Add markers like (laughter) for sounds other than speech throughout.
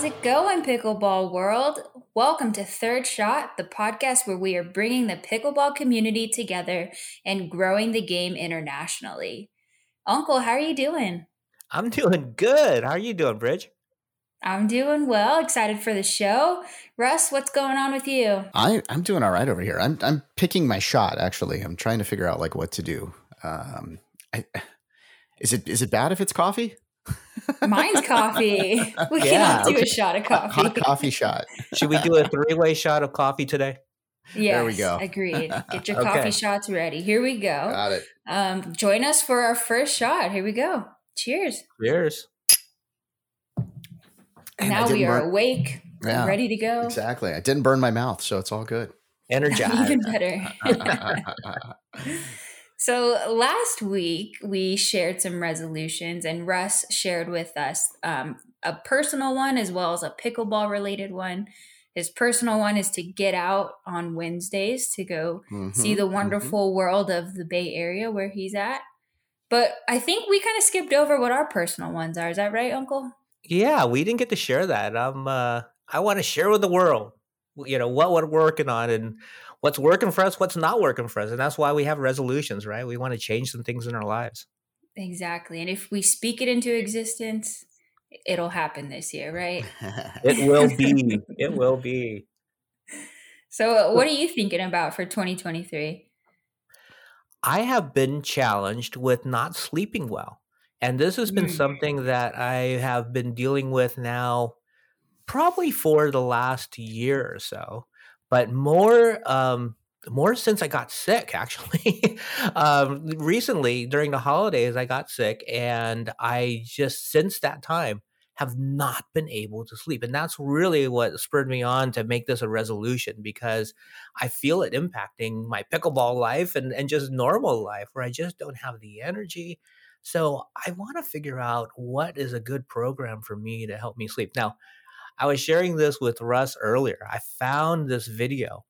How's it going, pickleball world? Welcome to Third Shot, the podcast where we are bringing the pickleball community together and growing the game internationally. Uncle, how are you doing? I'm doing good. How are you doing, Bridge? I'm doing well. Excited for the show. Russ, what's going on with you? I, I'm doing all right over here. I'm I'm picking my shot. Actually, I'm trying to figure out like what to do. Um, I, (sighs) is it is it bad if it's coffee? Mine's coffee. We yeah, cannot do okay. a shot of coffee. Hot coffee shot. Should we do a three way shot of coffee today? Yes, there we go. Agreed. Get your (laughs) okay. coffee shots ready. Here we go. Got it. Um, join us for our first shot. Here we go. Cheers. Cheers. now we are burn- awake. Yeah, ready to go. Exactly. I didn't burn my mouth, so it's all good. Energized. (laughs) Even better. (laughs) So last week we shared some resolutions, and Russ shared with us um, a personal one as well as a pickleball related one. His personal one is to get out on Wednesdays to go mm-hmm, see the mm-hmm. wonderful mm-hmm. world of the Bay Area where he's at. But I think we kind of skipped over what our personal ones are. Is that right, Uncle? Yeah, we didn't get to share that. Um, uh, I want to share with the world, you know, what we're working on and what's working for us, what's not working for us. And that's why we have resolutions, right? We want to change some things in our lives. Exactly. And if we speak it into existence, it'll happen this year, right? (laughs) it will be. (laughs) It will be. So, uh, what are you thinking about for 2023? I have been challenged with not sleeping well. And this has been mm. something that I have been dealing with now probably for the last year or so but more um, more since I got sick, actually. (laughs) um, recently, during the holidays, I got sick, and I just since that time have not been able to sleep. And that's really what spurred me on to make this a resolution because I feel it impacting my pickleball life and, and just normal life where I just don't have the energy. So I want to figure out what is a good program for me to help me sleep. Now, I was sharing this with Russ earlier. I found this video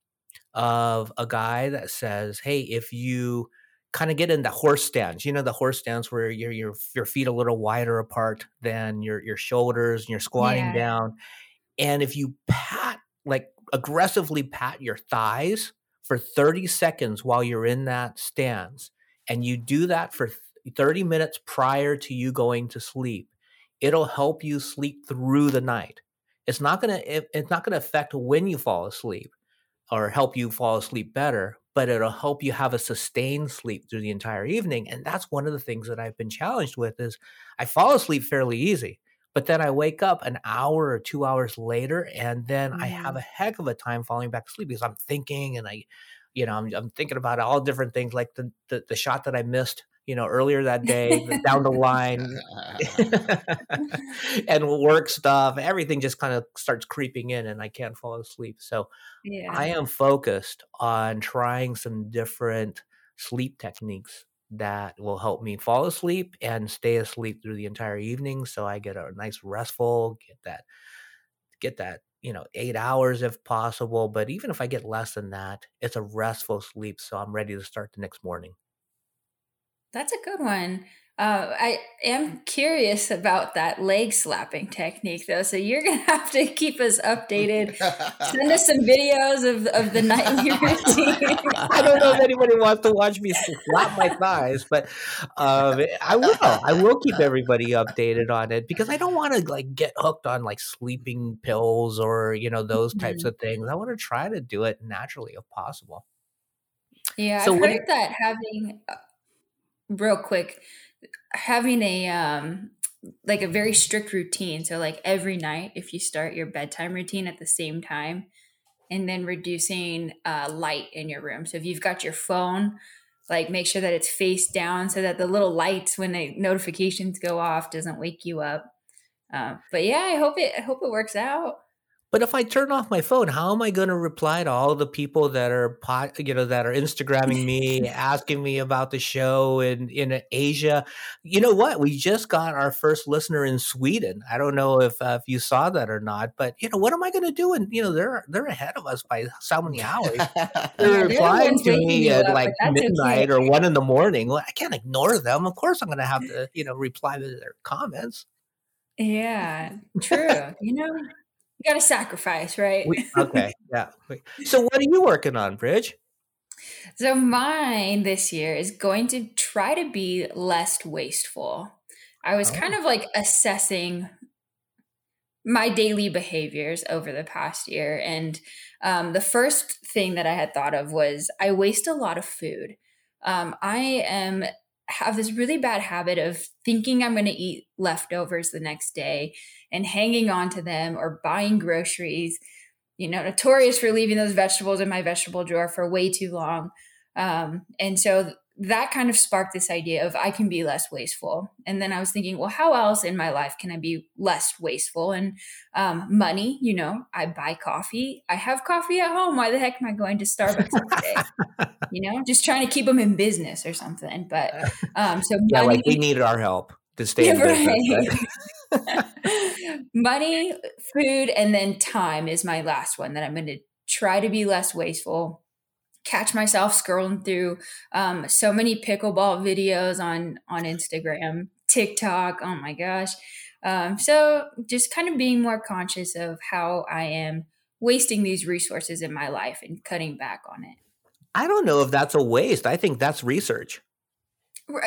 of a guy that says, "Hey, if you kind of get in the horse stance, you know, the horse stance where your your your feet a little wider apart than your your shoulders, and you're squatting yeah. down, and if you pat like aggressively pat your thighs for 30 seconds while you're in that stance, and you do that for 30 minutes prior to you going to sleep, it'll help you sleep through the night." It's not going to it's not going to affect when you fall asleep or help you fall asleep better but it'll help you have a sustained sleep through the entire evening and that's one of the things that i've been challenged with is i fall asleep fairly easy but then i wake up an hour or two hours later and then mm. i have mm-hmm. a heck of a time falling back asleep because i'm thinking and i you know i'm, I'm thinking about all different things like the, the, the shot that i missed you know, earlier that day, (laughs) down the line, (laughs) (laughs) and work stuff, everything just kind of starts creeping in, and I can't fall asleep. So yeah. I am focused on trying some different sleep techniques that will help me fall asleep and stay asleep through the entire evening so I get a nice restful, get that get that, you know, 8 hours if possible, but even if I get less than that, it's a restful sleep so I'm ready to start the next morning. That's a good one. Uh, I am curious about that leg slapping technique, though. So you're gonna have to keep us updated. Send us some videos of of the nightly routine. (laughs) I don't know if anybody wants to watch me slap my thighs, but um, I will. I will keep everybody updated on it because I don't want to like get hooked on like sleeping pills or you know those types mm-hmm. of things. I want to try to do it naturally if possible. Yeah, so I've heard that having uh, real quick having a um like a very strict routine. So like every night if you start your bedtime routine at the same time and then reducing uh, light in your room. So if you've got your phone like make sure that it's face down so that the little lights when the notifications go off doesn't wake you up. Uh, but yeah i hope it i hope it works out but if I turn off my phone, how am I going to reply to all the people that are pot, you know, that are Instagramming me, (laughs) asking me about the show in in Asia? You know what? We just got our first listener in Sweden. I don't know if uh, if you saw that or not, but you know, what am I going to do? And you know, they're they're ahead of us by so many hours. (laughs) They're replying to me at up, like midnight okay. or one in the morning. Well, I can't ignore them. Of course, I'm going to have to you know reply to their comments. Yeah, true. you know you got to sacrifice, right? We, okay, (laughs) yeah. So, what are you working on, Bridge? So, mine this year is going to try to be less wasteful. I was oh. kind of like assessing my daily behaviors over the past year. And um, the first thing that I had thought of was I waste a lot of food. Um, I am have this really bad habit of thinking I'm going to eat leftovers the next day and hanging on to them or buying groceries. You know, notorious for leaving those vegetables in my vegetable drawer for way too long. Um, and so that kind of sparked this idea of I can be less wasteful. And then I was thinking, well, how else in my life can I be less wasteful? And um, money, you know, I buy coffee. I have coffee at home. Why the heck am I going to Starbucks today? (laughs) you know, just trying to keep them in business or something. But um, so yeah, like we needed our help to stay in business. (laughs) (laughs) money, food, and then time is my last one that I'm going to try to be less wasteful catch myself scrolling through um, so many pickleball videos on on Instagram, TikTok. Oh my gosh! Um, so just kind of being more conscious of how I am wasting these resources in my life and cutting back on it. I don't know if that's a waste. I think that's research.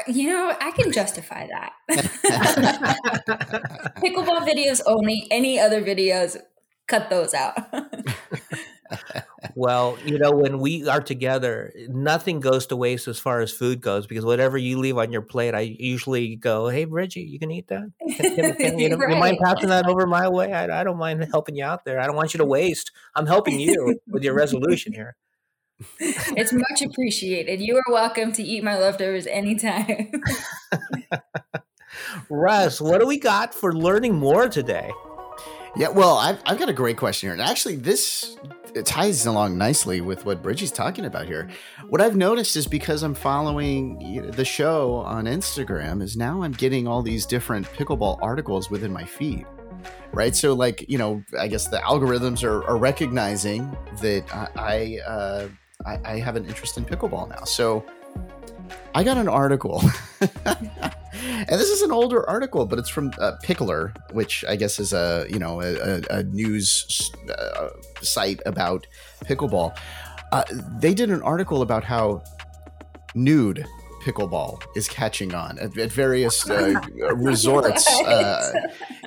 You know, I can justify that. (laughs) (laughs) Pickleball videos only. Any other videos, cut those out (laughs) well, you know, when we are together, nothing goes to waste as far as food goes because whatever you leave on your plate, I usually go, "Hey, Bridget, you can eat that. (laughs) Can, can, can, you, know, right. you mind passing that over my way? I, I don't mind helping you out there. I don't want you to waste. I'm helping you with your resolution here." It's much appreciated. You are welcome to eat my leftovers anytime. (laughs) Russ, what do we got for learning more today? Yeah, well, I've, I've got a great question here. And actually, this it ties along nicely with what Bridgie's talking about here. What I've noticed is because I'm following the show on Instagram, is now I'm getting all these different pickleball articles within my feed. Right, so like you know, I guess the algorithms are, are recognizing that I I, uh, I I have an interest in pickleball now. So I got an article, (laughs) and this is an older article, but it's from uh, Picklr, which I guess is a you know a, a news uh, site about pickleball. Uh, they did an article about how nude pickleball is catching on at, at various uh, (laughs) resorts. Uh,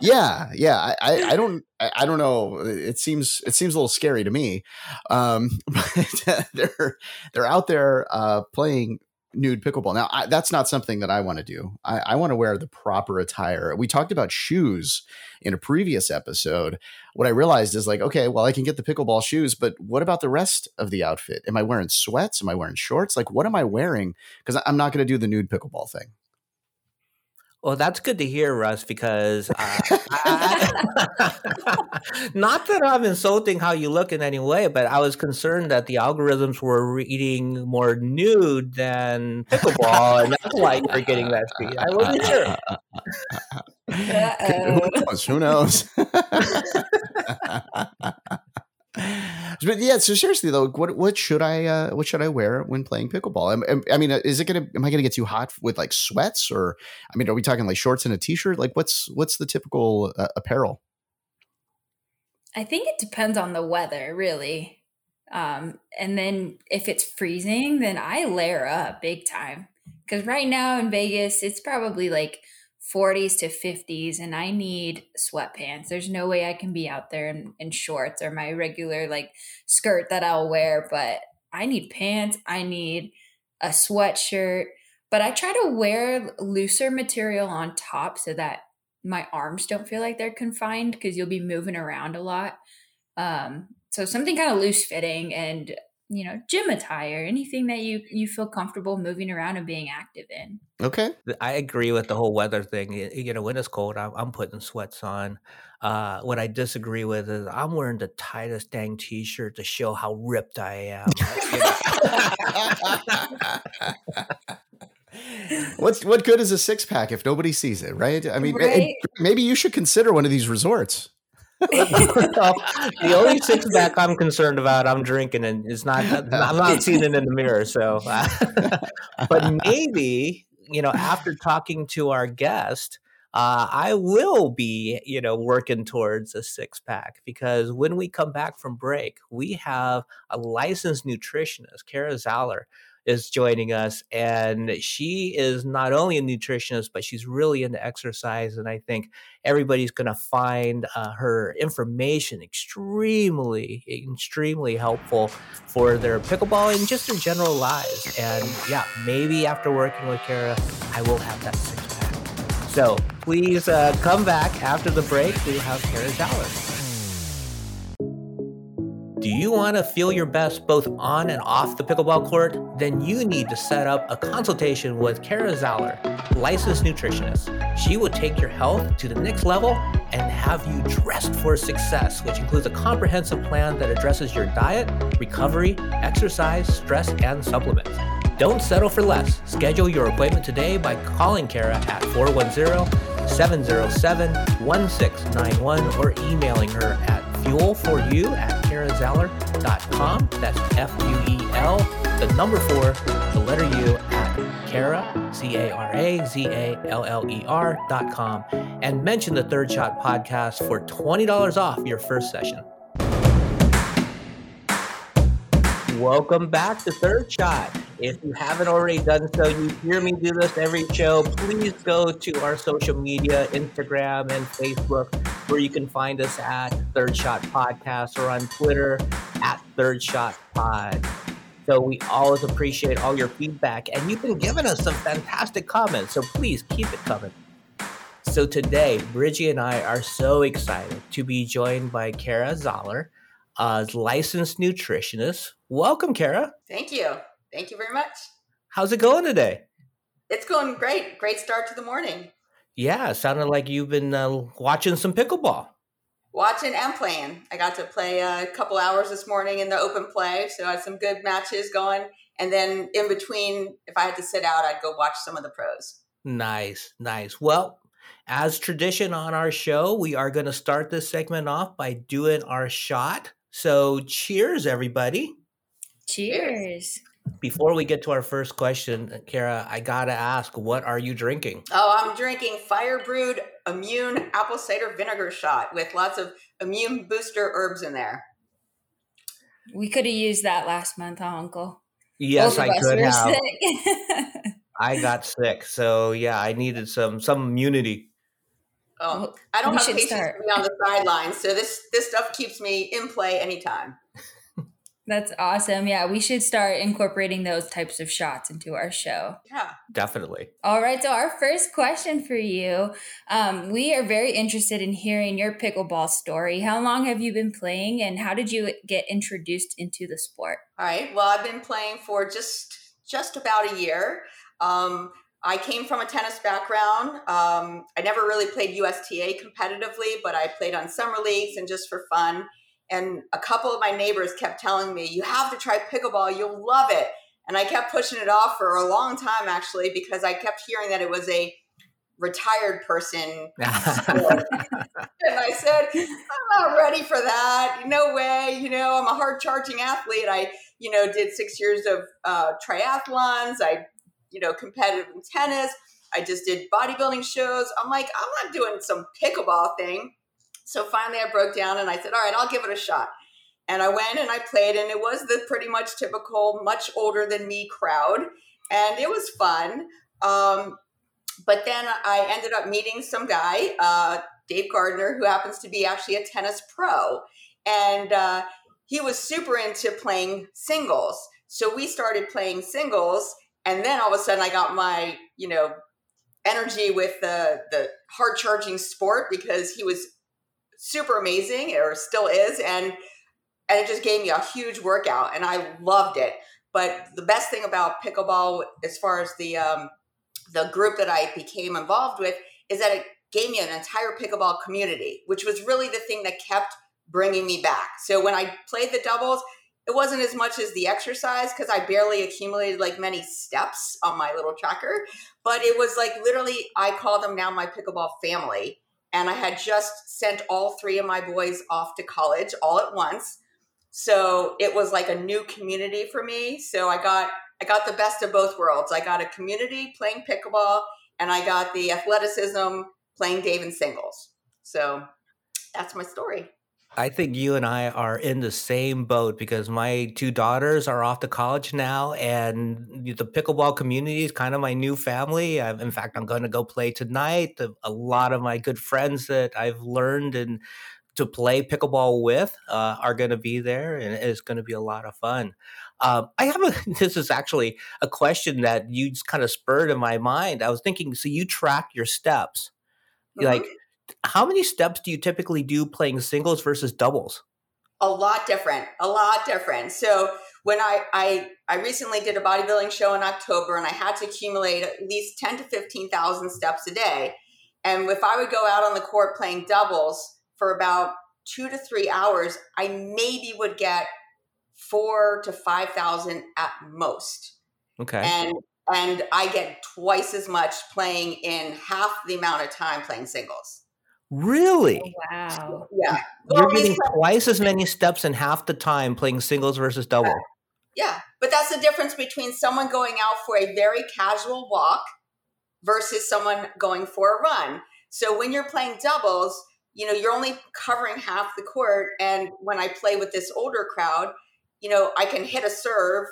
yeah, yeah. I, I, don't I, don't know. It seems it seems a little scary to me. Um, (laughs) but they're they're out there uh, playing nude pickleball. Now, I, that's not something that I want to do. I, I want to wear the proper attire. We talked about shoes in a previous episode. What I realized is like, okay, well, I can get the pickleball shoes, but what about the rest of the outfit? Am I wearing sweats? Am I wearing shorts? Like, what am I wearing? Because I'm not going to do the nude pickleball thing. Well, that's good to hear, Russ, because uh, I, (laughs) not that I'm insulting how you look in any way, but I was concerned that the algorithms were reading more nude than pickleball, and that's why you're getting that feed. I wasn't sure. (laughs) Who knows? Who knows? (laughs) but yeah, so seriously though, what what should I uh, what should I wear when playing pickleball? I, I mean, uh, is it gonna am I gonna get too hot with like sweats or I mean, are we talking like shorts and a t-shirt? Like, what's what's the typical uh, apparel? I think it depends on the weather, really. Um, and then if it's freezing, then I layer up big time because right now in Vegas, it's probably like 40s to 50s and I need sweatpants. There's no way I can be out there in, in, shorts or my regular like skirt that I'll wear, but I need pants. I need a sweatshirt, but I try to wear looser material on top so that my arms don't feel like they're confined because you'll be moving around a lot. Um, so something kind of loose fitting and you know gym attire anything that you you feel comfortable moving around and being active in okay i agree with the whole weather thing you know when it's cold i'm, I'm putting sweats on uh, what i disagree with is i'm wearing the tightest dang t-shirt to show how ripped i am What's what good is a six pack if nobody sees it, right? I mean, right? maybe you should consider one of these resorts. The only (laughs) six pack I'm concerned about, I'm drinking, and it's not. (laughs) I'm not seeing it in the mirror. So, (laughs) but maybe you know, after talking to our guest, uh, I will be, you know, working towards a six pack because when we come back from break, we have a licensed nutritionist, Cara Zaller, is joining us. And she is not only a nutritionist, but she's really into exercise. And I think everybody's going to find uh, her information extremely, extremely helpful for their pickleball and just their general lives. And yeah, maybe after working with Cara, I will have that six pack. So please uh, come back after the break. We have Cara Zaller. Do you want to feel your best both on and off the pickleball court? Then you need to set up a consultation with Cara Zaller, licensed nutritionist. She will take your health to the next level and have you dressed for success, which includes a comprehensive plan that addresses your diet, recovery, exercise, stress, and supplements. Don't settle for less. Schedule your appointment today by calling Cara at 410 707 1691 or emailing her at fuel for you at carazaller.com. That's F U E L, the number four, the letter U at Cara, C A R A Z A L L E R.com. And mention the Third Shot podcast for $20 off your first session. Welcome back to Third Shot. If you haven't already done so, you hear me do this every show. Please go to our social media, Instagram and Facebook, where you can find us at Third Shot Podcast or on Twitter at Third Shot Pod. So we always appreciate all your feedback, and you've been giving us some fantastic comments. So please keep it coming. So today, Bridgie and I are so excited to be joined by Cara Zaller, a licensed nutritionist. Welcome, Cara. Thank you. Thank you very much. How's it going today? It's going great. Great start to the morning. Yeah, sounded like you've been uh, watching some pickleball. Watching and playing. I got to play a couple hours this morning in the open play, so I had some good matches going. And then in between, if I had to sit out, I'd go watch some of the pros. Nice, nice. Well, as tradition on our show, we are going to start this segment off by doing our shot. So, cheers, everybody. Cheers before we get to our first question, Cara, I gotta ask, what are you drinking? Oh, I'm drinking fire brewed immune apple cider vinegar shot with lots of immune booster herbs in there. We could have used that last month, huh, Uncle? Yes, I could have. (laughs) I got sick, so yeah, I needed some some immunity. Oh, I don't have patience to be on the sidelines, so this this stuff keeps me in play anytime. That's awesome. Yeah, we should start incorporating those types of shots into our show. Yeah, definitely. All right. So, our first question for you um, we are very interested in hearing your pickleball story. How long have you been playing and how did you get introduced into the sport? All right. Well, I've been playing for just just about a year. Um, I came from a tennis background. Um, I never really played USTA competitively, but I played on summer leagues and just for fun. And a couple of my neighbors kept telling me, you have to try pickleball, you'll love it. And I kept pushing it off for a long time, actually, because I kept hearing that it was a retired person (laughs) sport. and I said, I'm not ready for that. No way. You know, I'm a hard charging athlete. I, you know, did six years of uh, triathlons. I, you know, competitive in tennis. I just did bodybuilding shows. I'm like, I'm not doing some pickleball thing. So finally, I broke down and I said, all right, I'll give it a shot. And I went and I played, and it was the pretty much typical, much older than me crowd. And it was fun. Um, but then I ended up meeting some guy, uh, Dave Gardner, who happens to be actually a tennis pro. And uh, he was super into playing singles. So we started playing singles. And then all of a sudden, I got my, you know, energy with the, the hard charging sport because he was super amazing or still is and and it just gave me a huge workout and i loved it. But the best thing about pickleball as far as the um, the group that i became involved with is that it gave me an entire pickleball community which was really the thing that kept bringing me back. So when i played the doubles it wasn't as much as the exercise because I barely accumulated like many steps on my little tracker, but it was like literally, I call them now my pickleball family and I had just sent all three of my boys off to college all at once. So it was like a new community for me. So I got I got the best of both worlds. I got a community playing pickleball and I got the athleticism playing Dave in singles. So that's my story. I think you and I are in the same boat because my two daughters are off to college now, and the pickleball community is kind of my new family. i in fact, I'm going to go play tonight. A lot of my good friends that I've learned and to play pickleball with uh, are going to be there, and it's going to be a lot of fun. Um, I have a. (laughs) This is actually a question that you just kind of spurred in my mind. I was thinking, so you track your steps, mm-hmm. like how many steps do you typically do playing singles versus doubles? A lot different. A lot different. So when I I I recently did a bodybuilding show in October and I had to accumulate at least 10 to 15,000 steps a day. And if I would go out on the court playing doubles for about 2 to 3 hours, I maybe would get 4 to 5,000 at most. Okay. And and I get twice as much playing in half the amount of time playing singles. Really? Oh, wow. Yeah. You're getting twice as many steps in half the time playing singles versus double. Yeah. yeah. But that's the difference between someone going out for a very casual walk versus someone going for a run. So when you're playing doubles, you know, you're only covering half the court. And when I play with this older crowd, you know, I can hit a serve,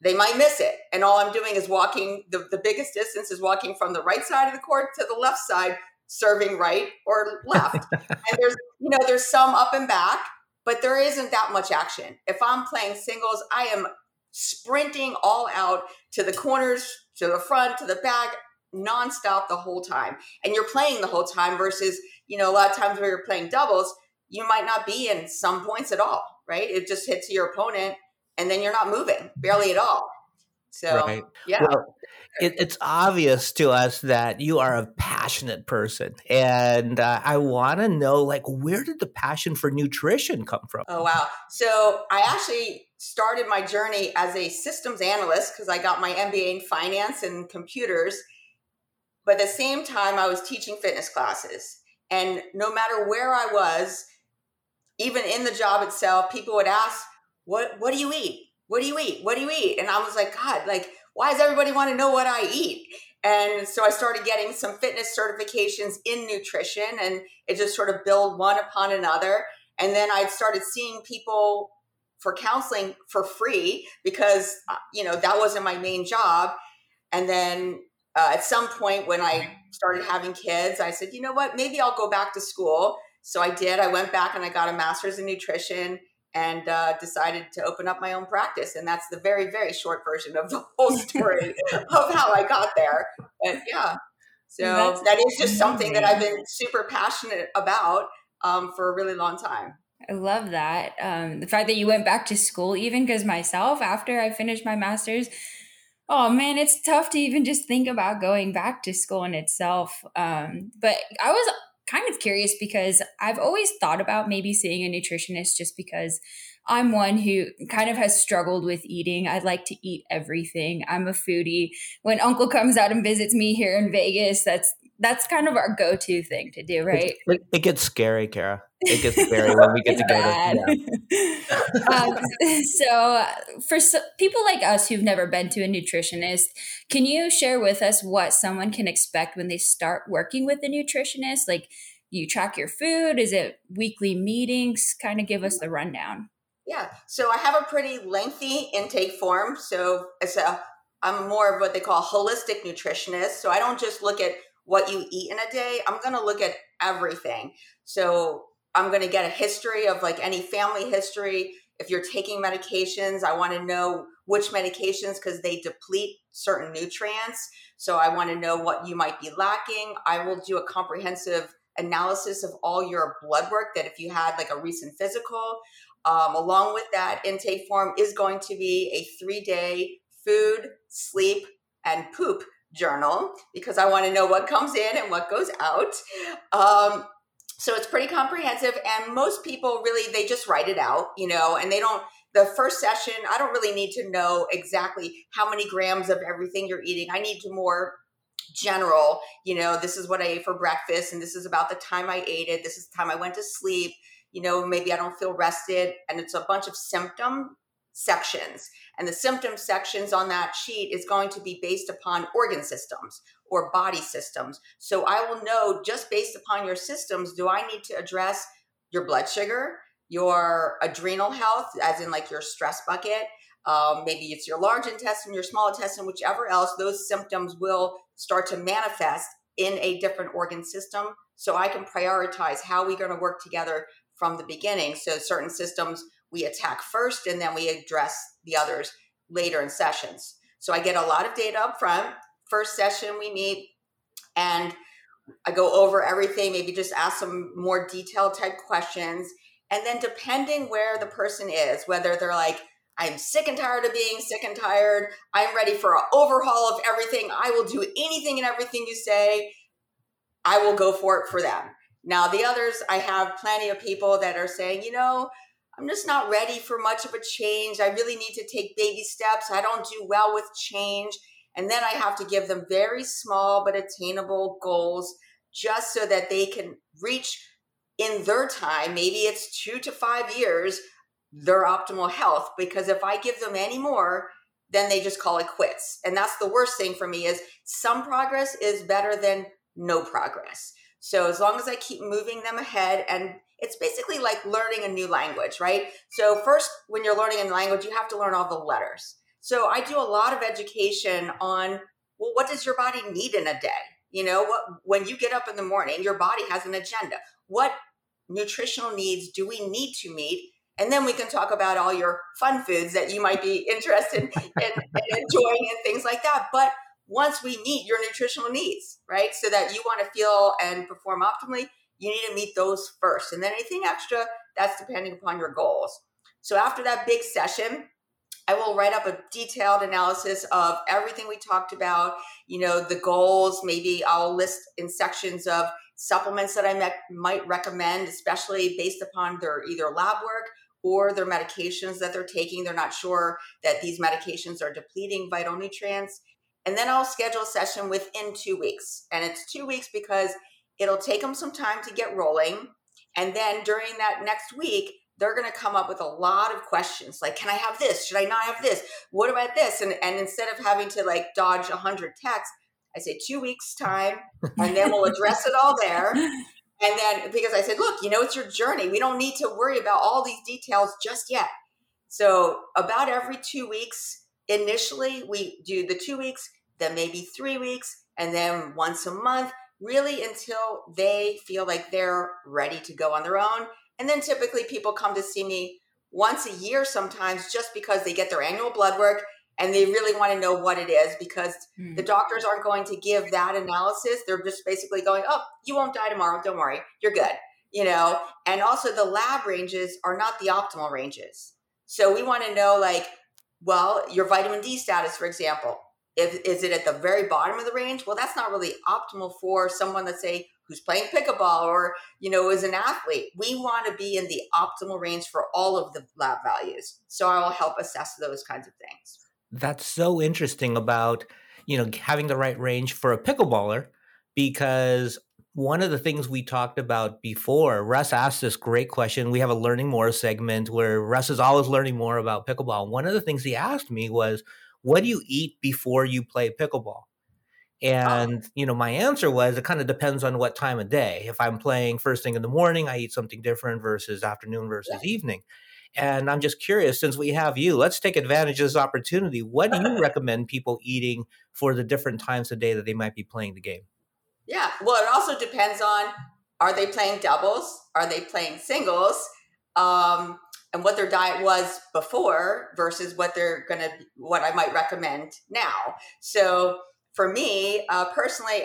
they might miss it. And all I'm doing is walking, the, the biggest distance is walking from the right side of the court to the left side serving right or left. (laughs) and there's, you know, there's some up and back, but there isn't that much action. If I'm playing singles, I am sprinting all out to the corners, to the front, to the back, nonstop the whole time. And you're playing the whole time versus, you know, a lot of times where you're playing doubles, you might not be in some points at all, right? It just hits your opponent and then you're not moving barely at all. So, right. yeah. Well, it, it's obvious to us that you are a passionate person, and uh, I want to know, like, where did the passion for nutrition come from? Oh wow! So I actually started my journey as a systems analyst because I got my MBA in finance and computers. But at the same time, I was teaching fitness classes, and no matter where I was, even in the job itself, people would ask, "What What do you eat? What do you eat? What do you eat?" And I was like, God, like why does everybody want to know what I eat? And so I started getting some fitness certifications in nutrition and it just sort of built one upon another. And then I started seeing people for counseling for free because, uh, you know, that wasn't my main job. And then uh, at some point when I started having kids, I said, you know what, maybe I'll go back to school. So I did. I went back and I got a master's in nutrition and uh, decided to open up my own practice. And that's the very, very short version of the (laughs) whole story (laughs) of how I got there. And yeah, so that's that is just something that I've been super passionate about um, for a really long time. I love that. Um, the fact that you went back to school, even because myself, after I finished my master's, oh man, it's tough to even just think about going back to school in itself. Um, but I was kind of curious because I've always thought about maybe seeing a nutritionist just because I'm one who kind of has struggled with eating. I like to eat everything. I'm a foodie. When uncle comes out and visits me here in Vegas, that's that's kind of our go-to thing to do, right? It, it gets scary, Cara. It gets (laughs) scary when we get together. Yeah. (laughs) um, (laughs) so, for so, people like us who've never been to a nutritionist, can you share with us what someone can expect when they start working with a nutritionist? Like, you track your food? Is it weekly meetings? Kind of give us the rundown. Yeah. So I have a pretty lengthy intake form. So it's a I'm more of what they call holistic nutritionist. So I don't just look at what you eat in a day. I'm going to look at everything. So I'm going to get a history of like any family history. If you're taking medications, I want to know which medications because they deplete certain nutrients. So I want to know what you might be lacking. I will do a comprehensive analysis of all your blood work that if you had like a recent physical. Um, along with that intake form is going to be a three day food, sleep, and poop journal because I want to know what comes in and what goes out. Um, so it's pretty comprehensive, and most people really they just write it out, you know, and they don't. The first session, I don't really need to know exactly how many grams of everything you're eating. I need to more general, you know, this is what I ate for breakfast, and this is about the time I ate it. This is the time I went to sleep. You know, maybe I don't feel rested, and it's a bunch of symptom sections. And the symptom sections on that sheet is going to be based upon organ systems or body systems. So I will know just based upon your systems, do I need to address your blood sugar, your adrenal health, as in like your stress bucket? Um, maybe it's your large intestine, your small intestine, whichever else, those symptoms will start to manifest in a different organ system. So I can prioritize how we're going to work together from the beginning. So certain systems we attack first and then we address the others later in sessions. So I get a lot of data up front. First session we meet and I go over everything, maybe just ask some more detailed type questions. And then depending where the person is, whether they're like, I'm sick and tired of being sick and tired. I'm ready for an overhaul of everything. I will do anything and everything you say. I will go for it for them. Now, the others, I have plenty of people that are saying, you know, I'm just not ready for much of a change. I really need to take baby steps. I don't do well with change. And then I have to give them very small but attainable goals just so that they can reach in their time, maybe it's two to five years, their optimal health. Because if I give them any more, then they just call it quits. And that's the worst thing for me is some progress is better than no progress. So as long as I keep moving them ahead and it's basically like learning a new language, right? So first when you're learning a language, you have to learn all the letters. So I do a lot of education on well what does your body need in a day? You know, what when you get up in the morning, your body has an agenda. What nutritional needs do we need to meet and then we can talk about all your fun foods that you might be (laughs) interested in, in, enjoying and things like that. But once we meet your nutritional needs, right? So that you want to feel and perform optimally, you need to meet those first. And then anything extra, that's depending upon your goals. So after that big session, I will write up a detailed analysis of everything we talked about, you know, the goals. Maybe I'll list in sections of supplements that I met, might recommend, especially based upon their either lab work or their medications that they're taking. They're not sure that these medications are depleting vital nutrients. And then I'll schedule a session within two weeks. And it's two weeks because it'll take them some time to get rolling. And then during that next week, they're going to come up with a lot of questions like can i have this? Should i not have this? What about this? And, and instead of having to like dodge 100 texts i say two weeks time and then we'll address it all there. And then because i said look you know it's your journey. We don't need to worry about all these details just yet. So about every two weeks initially we do the two weeks then maybe three weeks and then once a month really until they feel like they're ready to go on their own and then typically people come to see me once a year sometimes just because they get their annual blood work and they really want to know what it is because mm. the doctors aren't going to give that analysis. They're just basically going, oh, you won't die tomorrow. Don't worry. You're good. You know, and also the lab ranges are not the optimal ranges. So we want to know, like, well, your vitamin D status, for example, if, is it at the very bottom of the range? Well, that's not really optimal for someone, let's say, who's playing pickleball or you know is an athlete we want to be in the optimal range for all of the lab values so i will help assess those kinds of things that's so interesting about you know having the right range for a pickleballer because one of the things we talked about before, Russ asked this great question. We have a learning more segment where Russ is always learning more about pickleball. One of the things he asked me was, What do you eat before you play pickleball? Oh. And, you know, my answer was it kind of depends on what time of day. If I'm playing first thing in the morning, I eat something different versus afternoon versus yeah. evening. And I'm just curious, since we have you, let's take advantage of this opportunity. What do you (laughs) recommend people eating for the different times of day that they might be playing the game? Yeah, well, it also depends on are they playing doubles? Are they playing singles? Um, and what their diet was before versus what they're gonna, what I might recommend now. So, for me uh, personally,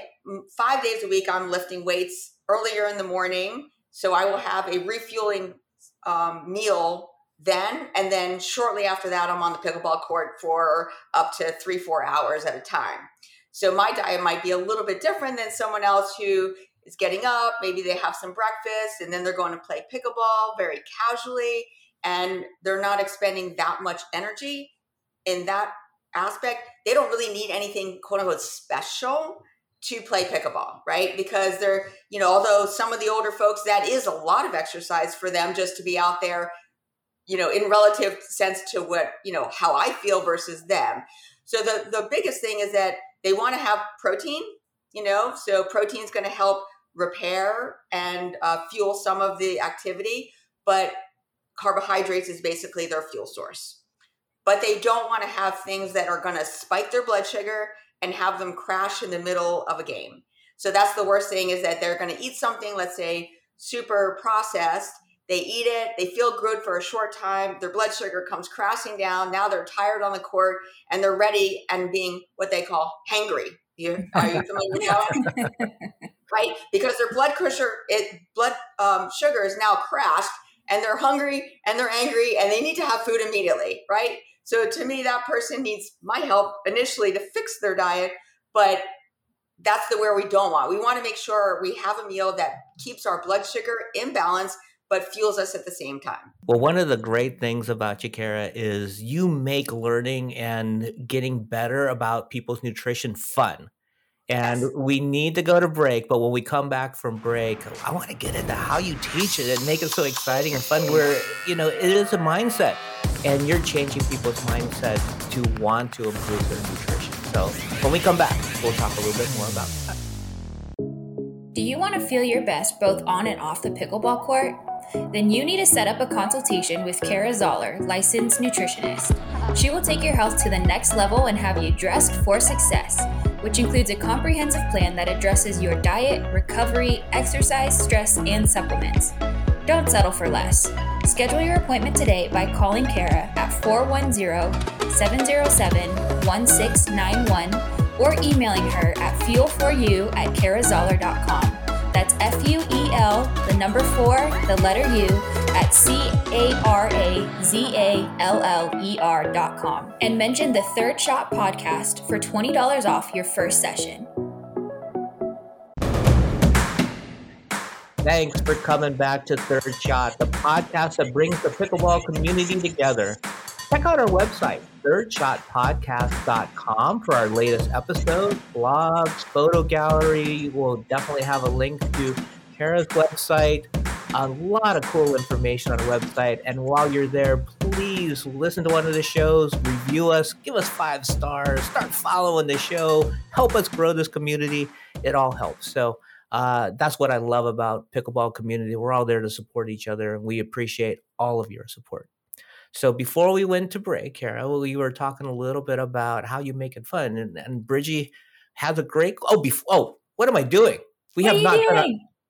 five days a week, I'm lifting weights earlier in the morning. So I will have a refueling um, meal then. And then shortly after that, I'm on the pickleball court for up to three, four hours at a time. So my diet might be a little bit different than someone else who is getting up. Maybe they have some breakfast and then they're going to play pickleball very casually and they're not expending that much energy in that aspect, they don't really need anything quote unquote special to play pickleball, right? Because they're, you know, although some of the older folks, that is a lot of exercise for them just to be out there, you know, in relative sense to what, you know, how I feel versus them. So the, the biggest thing is that they want to have protein you know, so protein is going to help repair and uh, fuel some of the activity, but carbohydrates is basically their fuel source. But they don't want to have things that are going to spike their blood sugar and have them crash in the middle of a game. So that's the worst thing is that they're going to eat something, let's say super processed. They eat it, they feel good for a short time, their blood sugar comes crashing down. Now they're tired on the court and they're ready and being what they call hangry. You, are you familiar with that? (laughs) right? Because their blood pressure, it blood um, sugar is now crashed, and they're hungry and they're angry, and they need to have food immediately, right? So to me, that person needs my help initially to fix their diet, but that's the where we don't want. We want to make sure we have a meal that keeps our blood sugar in balance but fuels us at the same time. Well, one of the great things about you, Cara, is you make learning and getting better about people's nutrition fun. And yes. we need to go to break, but when we come back from break, I want to get into how you teach it and make it so exciting and fun. Where, you know, it is a mindset and you're changing people's mindset to want to improve their nutrition. So when we come back, we'll talk a little bit more about that. Do you want to feel your best both on and off the pickleball court? Then you need to set up a consultation with Cara Zaller, licensed nutritionist. She will take your health to the next level and have you dressed for success, which includes a comprehensive plan that addresses your diet, recovery, exercise, stress, and supplements. Don't settle for less. Schedule your appointment today by calling Cara at 410 707 1691 or emailing her at fuel4u at carazaller.com. That's F U E L, the number four, the letter U, at C A R A Z A L L E R dot com. And mention the Third Shot podcast for $20 off your first session. Thanks for coming back to Third Shot, the podcast that brings the pickleball community together. Check out our website, thirdshotpodcast.com, for our latest episodes, blogs, photo gallery. We'll definitely have a link to Cara's website. A lot of cool information on our website. And while you're there, please listen to one of the shows, review us, give us five stars, start following the show, help us grow this community. It all helps. So, uh, that's what I love about pickleball community. We're all there to support each other, and we appreciate all of your support. So before we went to break, Carol, we were talking a little bit about how you make it fun, and, and Bridgie has a great. Oh, before oh, what am I doing? We what have not done. Our,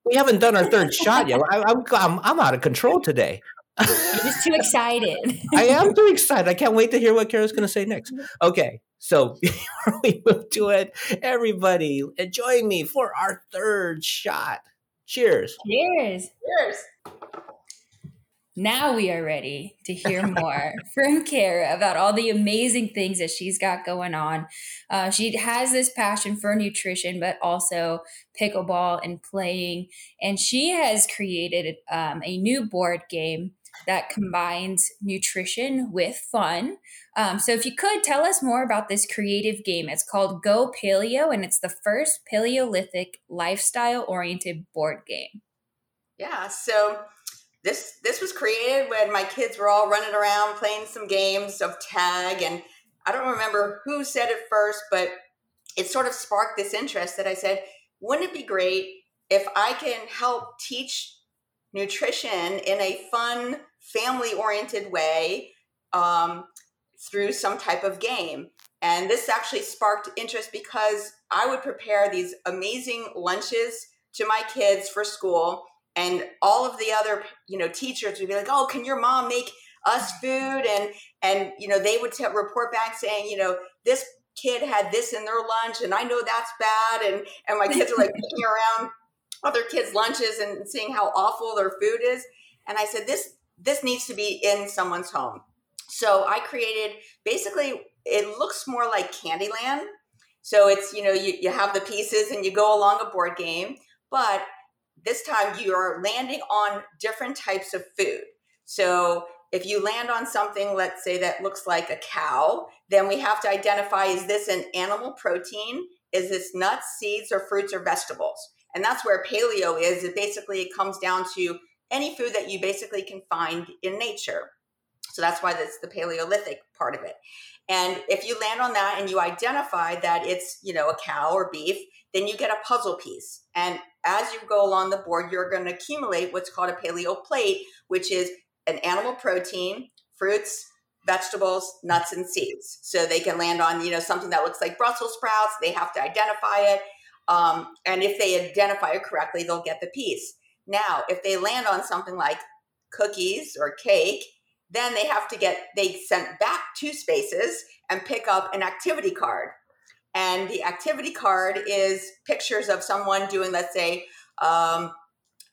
we haven't done our third shot yet. (laughs) I, am I'm, I'm out of control today. You're just too excited. (laughs) I am too excited. I can't wait to hear what Cara's going to say next. Mm-hmm. Okay, so (laughs) before we move to it, everybody, join me for our third shot. Cheers. Cheers. Cheers. Now we are ready to hear (laughs) more from Cara about all the amazing things that she's got going on. Uh, she has this passion for nutrition, but also pickleball and playing. And she has created um, a new board game that combines nutrition with fun. Um, so, if you could tell us more about this creative game, it's called Go Paleo, and it's the first Paleolithic lifestyle oriented board game. Yeah. So, this this was created when my kids were all running around playing some games of tag and I don't remember who said it first, but it sort of sparked this interest that I said, wouldn't it be great if I can help teach nutrition in a fun, family oriented way um, through some type of game? And this actually sparked interest because I would prepare these amazing lunches to my kids for school and all of the other you know teachers would be like oh can your mom make us food? And and you know they would t- report back saying you know this kid had this in their lunch and i know that's bad. And and my kids are like (laughs) picking around other kids lunches and seeing how awful their food is. And i said this this needs to be in someone's home. So i created basically it looks more like candyland. So it's you know you, you have the pieces and you go along a board game but this time you are landing on different types of food. So if you land on something, let's say that looks like a cow, then we have to identify is this an animal protein? Is this nuts, seeds, or fruits or vegetables? And that's where paleo is. It basically it comes down to any food that you basically can find in nature. So that's why that's the Paleolithic part of it. And if you land on that and you identify that it's, you know, a cow or beef, then you get a puzzle piece. And as you go along the board, you're going to accumulate what's called a paleo plate, which is an animal protein, fruits, vegetables, nuts, and seeds. So they can land on, you know, something that looks like Brussels sprouts. They have to identify it. Um, and if they identify it correctly, they'll get the piece. Now, if they land on something like cookies or cake, then they have to get they sent back two spaces and pick up an activity card. And the activity card is pictures of someone doing, let's say, um,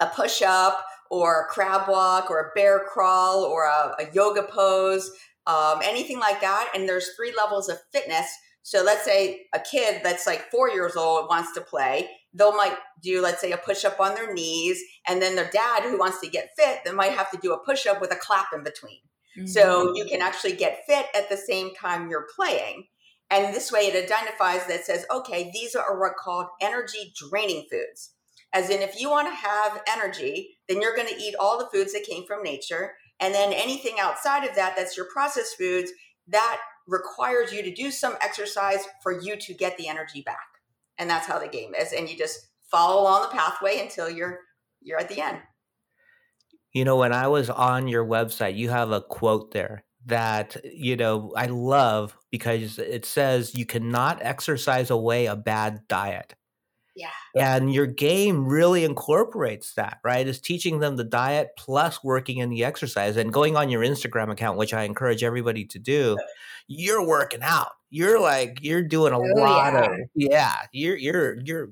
a push up or a crab walk or a bear crawl or a, a yoga pose, um, anything like that. And there's three levels of fitness. So let's say a kid that's like four years old wants to play, they'll might do, let's say, a push up on their knees. And then their dad who wants to get fit, they might have to do a push up with a clap in between. Mm-hmm. So you can actually get fit at the same time you're playing. And this way it identifies that says, okay, these are what called energy draining foods. As in, if you want to have energy, then you're going to eat all the foods that came from nature. And then anything outside of that, that's your processed foods, that requires you to do some exercise for you to get the energy back. And that's how the game is. And you just follow along the pathway until you're you're at the end. You know, when I was on your website, you have a quote there that you know I love because it says you cannot exercise away a bad diet. Yeah. And your game really incorporates that, right? Is teaching them the diet plus working in the exercise and going on your Instagram account, which I encourage everybody to do. You're working out. You're like you're doing a oh, lot yeah. of yeah. You're you're you're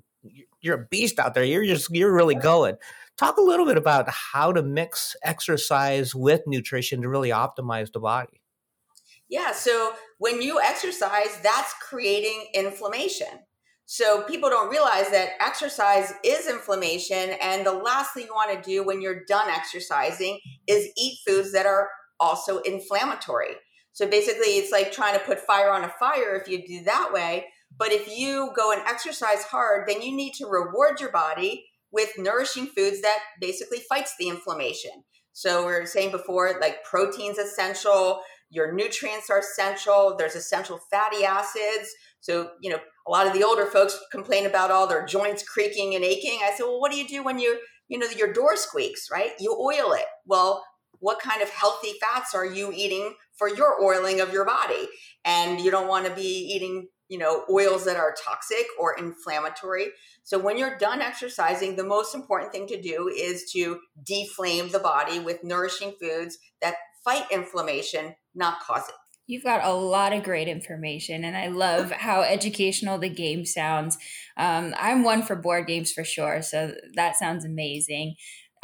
you're a beast out there. You're just you're really going. Talk a little bit about how to mix exercise with nutrition to really optimize the body. Yeah, so when you exercise, that's creating inflammation. So people don't realize that exercise is inflammation. And the last thing you want to do when you're done exercising is eat foods that are also inflammatory. So basically, it's like trying to put fire on a fire if you do that way. But if you go and exercise hard, then you need to reward your body with nourishing foods that basically fights the inflammation. So we are saying before, like protein's essential, your nutrients are essential, there's essential fatty acids. So, you know, a lot of the older folks complain about all their joints creaking and aching. I said, well, what do you do when you, you know, your door squeaks, right? You oil it. Well, what kind of healthy fats are you eating for your oiling of your body? And you don't want to be eating you know, oils that are toxic or inflammatory. So when you're done exercising, the most important thing to do is to deflame the body with nourishing foods that fight inflammation, not cause it. You've got a lot of great information, and I love (laughs) how educational the game sounds. Um, I'm one for board games for sure, so that sounds amazing.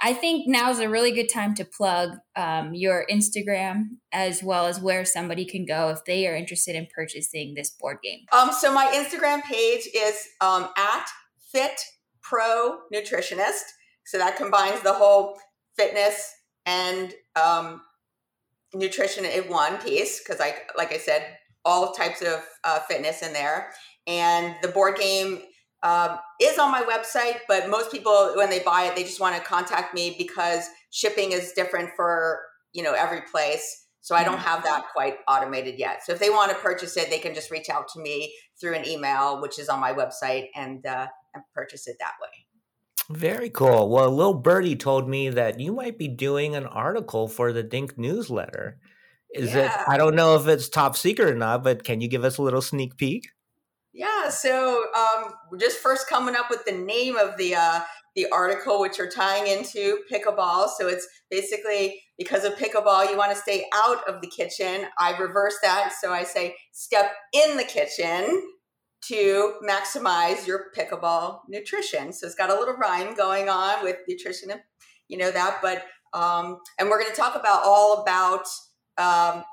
I think now is a really good time to plug um, your Instagram as well as where somebody can go if they are interested in purchasing this board game. Um, so my Instagram page is um, at Fit Pro Nutritionist. So that combines the whole fitness and um, nutrition in one piece because like I said, all types of uh, fitness in there. And the board game um, is on my website, but most people when they buy it, they just want to contact me because shipping is different for you know every place. So I don't mm-hmm. have that quite automated yet. So if they want to purchase it, they can just reach out to me through an email, which is on my website, and uh, and purchase it that way. Very cool. Well, little birdie told me that you might be doing an article for the Dink newsletter. Is yeah. it? I don't know if it's top secret or not, but can you give us a little sneak peek? Yeah, so um, just first coming up with the name of the uh, the article, which you're tying into pickleball. So it's basically because of pickleball, you want to stay out of the kitchen. I reverse that, so I say step in the kitchen to maximize your pickleball nutrition. So it's got a little rhyme going on with nutrition, you know that. But um, and we're going to talk about all about um,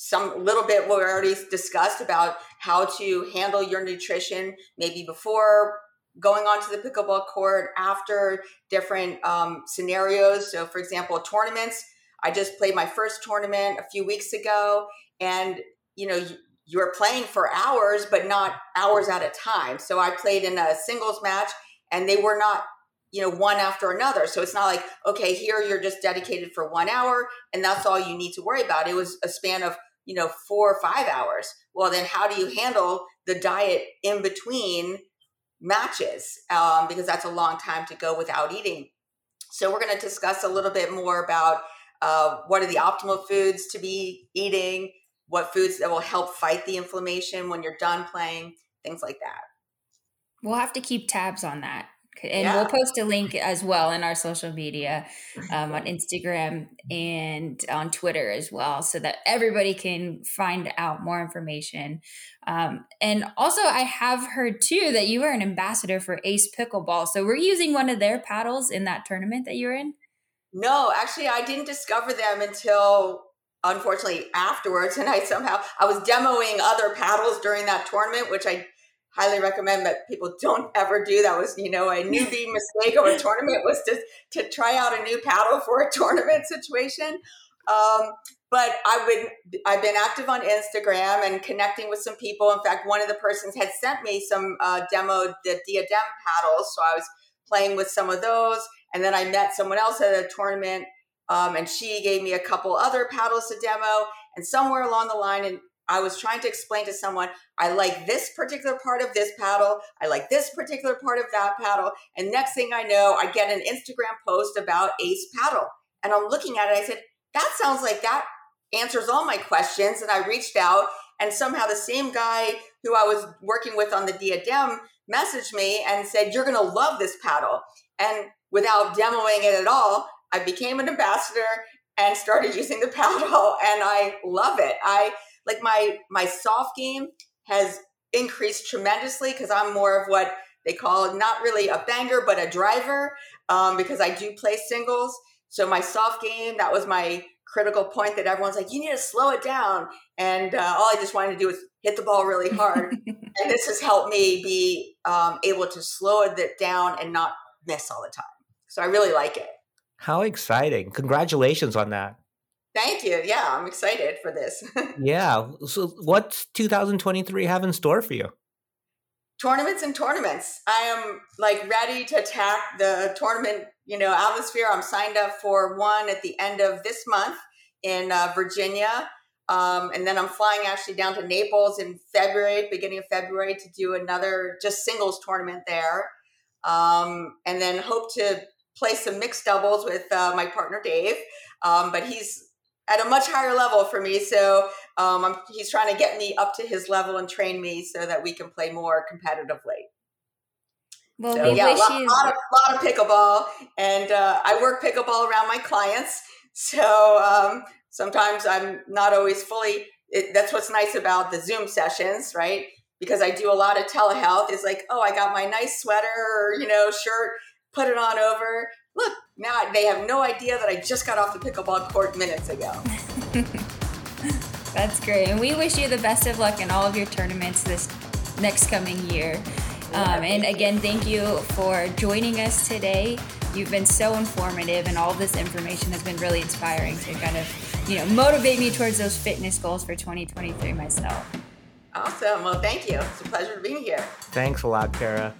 some little bit we already discussed about how to handle your nutrition maybe before going onto the pickleball court after different um, scenarios. So for example tournaments. I just played my first tournament a few weeks ago and you know you're playing for hours but not hours at a time. So i played in a singles match and they were not you know one after another. So it's not like okay here you're just dedicated for one hour and that's all you need to worry about. It was a span of you know, four or five hours. Well, then how do you handle the diet in between matches um, because that's a long time to go without eating. So we're going to discuss a little bit more about uh, what are the optimal foods to be eating, what foods that will help fight the inflammation when you're done playing, things like that. We'll have to keep tabs on that. And yeah. we'll post a link as well in our social media um, on Instagram and on Twitter as well, so that everybody can find out more information. Um, and also, I have heard too that you are an ambassador for Ace Pickleball. So, we're using one of their paddles in that tournament that you're in? No, actually, I didn't discover them until unfortunately afterwards. And I somehow I was demoing other paddles during that tournament, which I highly recommend that people don't (laughs) ever do. That was, you know, a newbie mistake of a tournament was to to try out a new paddle for a (laughs) tournament situation. Um, but I would I've been active on Instagram and connecting with some people. In fact, one of the persons had sent me some uh, demoed the diadem paddles, so I was playing with some of those. And then I met someone else at a tournament, um, and she gave me a couple other paddles to demo. And somewhere along the line, and I was trying to explain to someone, I like this particular part of this paddle. I like this particular part of that paddle. And next thing I know, I get an Instagram post about Ace Paddle. And I'm looking at it. I said, that sounds like that answers all my questions. And I reached out, and somehow the same guy who I was working with on the diadem messaged me and said, You're going to love this paddle. And without demoing it at all, I became an ambassador and started (laughs) using the paddle and I love it. I like my my soft game has increased tremendously because I'm more of what they call not really a banger but a driver um, because I do play singles. So my soft game that was my critical point that everyone's like you need to slow it down and uh, all I just wanted to do was hit the ball really hard (laughs) and this has helped me be um, able to slow it down and not miss all the time. So I really like it. How exciting! Congratulations on that. Thank you. Yeah, I'm excited for this. (laughs) yeah. So, what's 2023 have in store for you? Tournaments and tournaments. I am like ready to attack the tournament, you know, atmosphere. I'm signed up for one at the end of this month in uh, Virginia. Um, and then I'm flying actually down to Naples in February, beginning of February, to do another just singles tournament there. Um, and then hope to play some mixed doubles with uh, my partner Dave. Um, but he's at a much higher level for me. So um, he's trying to get me up to his level and train me so that we can play more competitively. Well, so, we yeah, wish lot, you lot of, lot of pickleball, and uh, I work pickleball around my clients. So um, sometimes I'm not always fully. It, that's what's nice about the Zoom sessions, right? Because I do a lot of telehealth. It's like, oh, I got my nice sweater or you know shirt, put it on over, look, now they have no idea that I just got off the pickleball court minutes ago. (laughs) That's great. And we wish you the best of luck in all of your tournaments this next coming year. Um, and again, thank you for joining us today. You've been so informative, and all this information has been really inspiring to kind of, you know, motivate me towards those fitness goals for 2023 myself. Awesome. Well, thank you. It's a pleasure being here. Thanks a lot, Cara.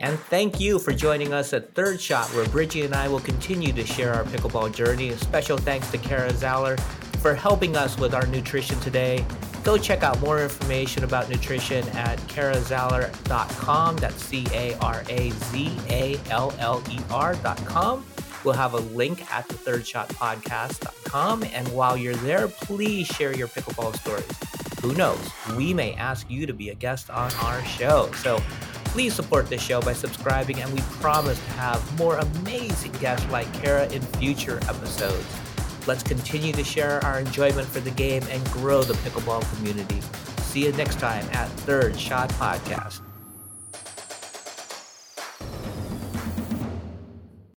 And thank you for joining us at Third Shot, where Bridgie and I will continue to share our pickleball journey. A special thanks to Cara Zaller for helping us with our nutrition today. Go check out more information about nutrition at carazaller.com. That's C A R A Z A L L E R.com. We'll have a link at the third shot podcast.com. And while you're there, please share your pickleball stories. Who knows? We may ask you to be a guest on our show. So Please support this show by subscribing, and we promise to have more amazing guests like Cara in future episodes. Let's continue to share our enjoyment for the game and grow the pickleball community. See you next time at Third Shot Podcast.